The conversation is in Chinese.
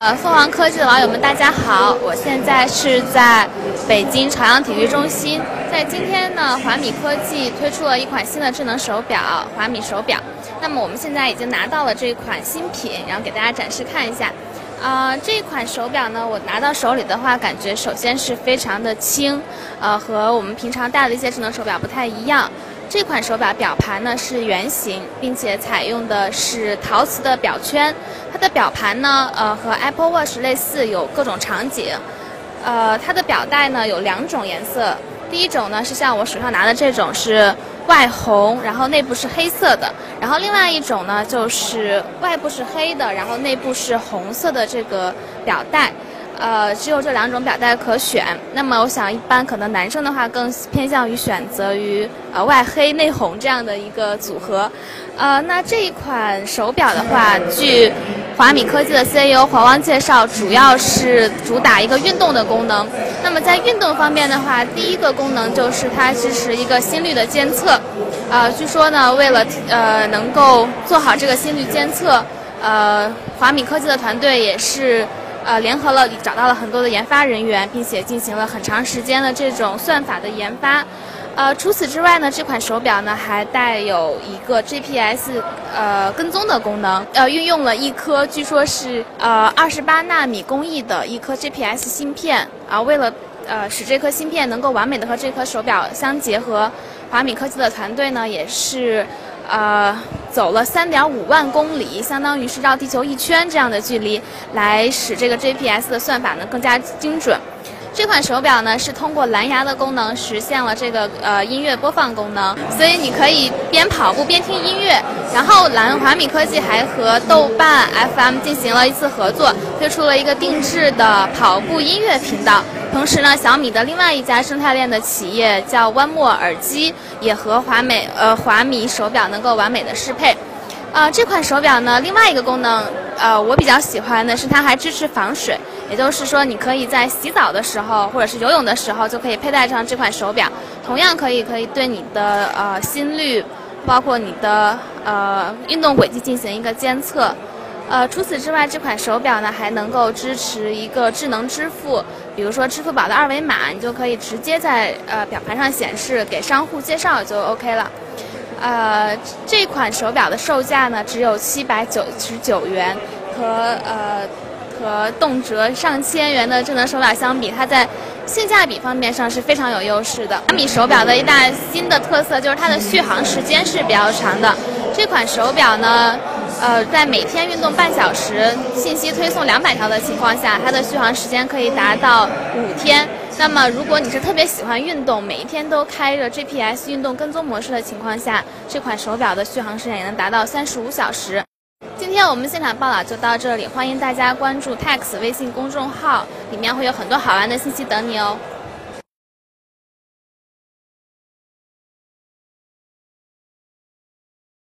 呃，凤凰科技的网友们，大家好！我现在是在北京朝阳体育中心。在今天呢，华米科技推出了一款新的智能手表——华米手表。那么我们现在已经拿到了这款新品，然后给大家展示看一下。呃，这款手表呢，我拿到手里的话，感觉首先是非常的轻，呃，和我们平常戴的一些智能手表不太一样。这款手表表盘呢是圆形，并且采用的是陶瓷的表圈。它的表盘呢，呃，和 Apple Watch 类似，有各种场景。呃，它的表带呢有两种颜色，第一种呢是像我手上拿的这种是外红，然后内部是黑色的。然后另外一种呢就是外部是黑的，然后内部是红色的这个表带。呃，只有这两种表带可选。那么，我想一般可能男生的话更偏向于选择于呃外黑内红这样的一个组合。呃，那这一款手表的话，据华米科技的 CEO 黄汪介绍，主要是主打一个运动的功能。那么在运动方面的话，第一个功能就是它支持一个心率的监测。呃，据说呢，为了呃能够做好这个心率监测，呃，华米科技的团队也是。呃，联合了找到了很多的研发人员，并且进行了很长时间的这种算法的研发。呃，除此之外呢，这款手表呢还带有一个 GPS 呃跟踪的功能，呃，运用了一颗据说是呃二十八纳米工艺的一颗 GPS 芯片。啊，为了呃使这颗芯片能够完美的和这颗手表相结合，华米科技的团队呢也是。呃，走了三点五万公里，相当于是绕地球一圈这样的距离，来使这个 GPS 的算法呢更加精准。这款手表呢是通过蓝牙的功能实现了这个呃音乐播放功能，所以你可以边跑步边听音乐。然后蓝华米科技还和豆瓣 FM 进行了一次合作，推出了一个定制的跑步音乐频道。同时呢，小米的另外一家生态链的企业叫湾墨耳机，也和华美呃华米手表能够完美的适配。呃，这款手表呢，另外一个功能，呃，我比较喜欢的是它还支持防水，也就是说，你可以在洗澡的时候或者是游泳的时候就可以佩戴上这款手表，同样可以可以对你的呃心率，包括你的呃运动轨迹进行一个监测。呃，除此之外，这款手表呢还能够支持一个智能支付，比如说支付宝的二维码，你就可以直接在呃表盘上显示，给商户介绍就 OK 了。呃，这款手表的售价呢只有七百九十九元，和呃和动辄上千元的智能手表相比，它在性价比方面上是非常有优势的。小米手表的一大新的特色就是它的续航时间是比较长的。这款手表呢。呃，在每天运动半小时，信息推送两百条的情况下，它的续航时间可以达到五天。那么，如果你是特别喜欢运动，每一天都开着 GPS 运动跟踪模式的情况下，这款手表的续航时间也能达到三十五小时。今天我们现场报道就到这里，欢迎大家关注 Tax 微信公众号，里面会有很多好玩的信息等你哦。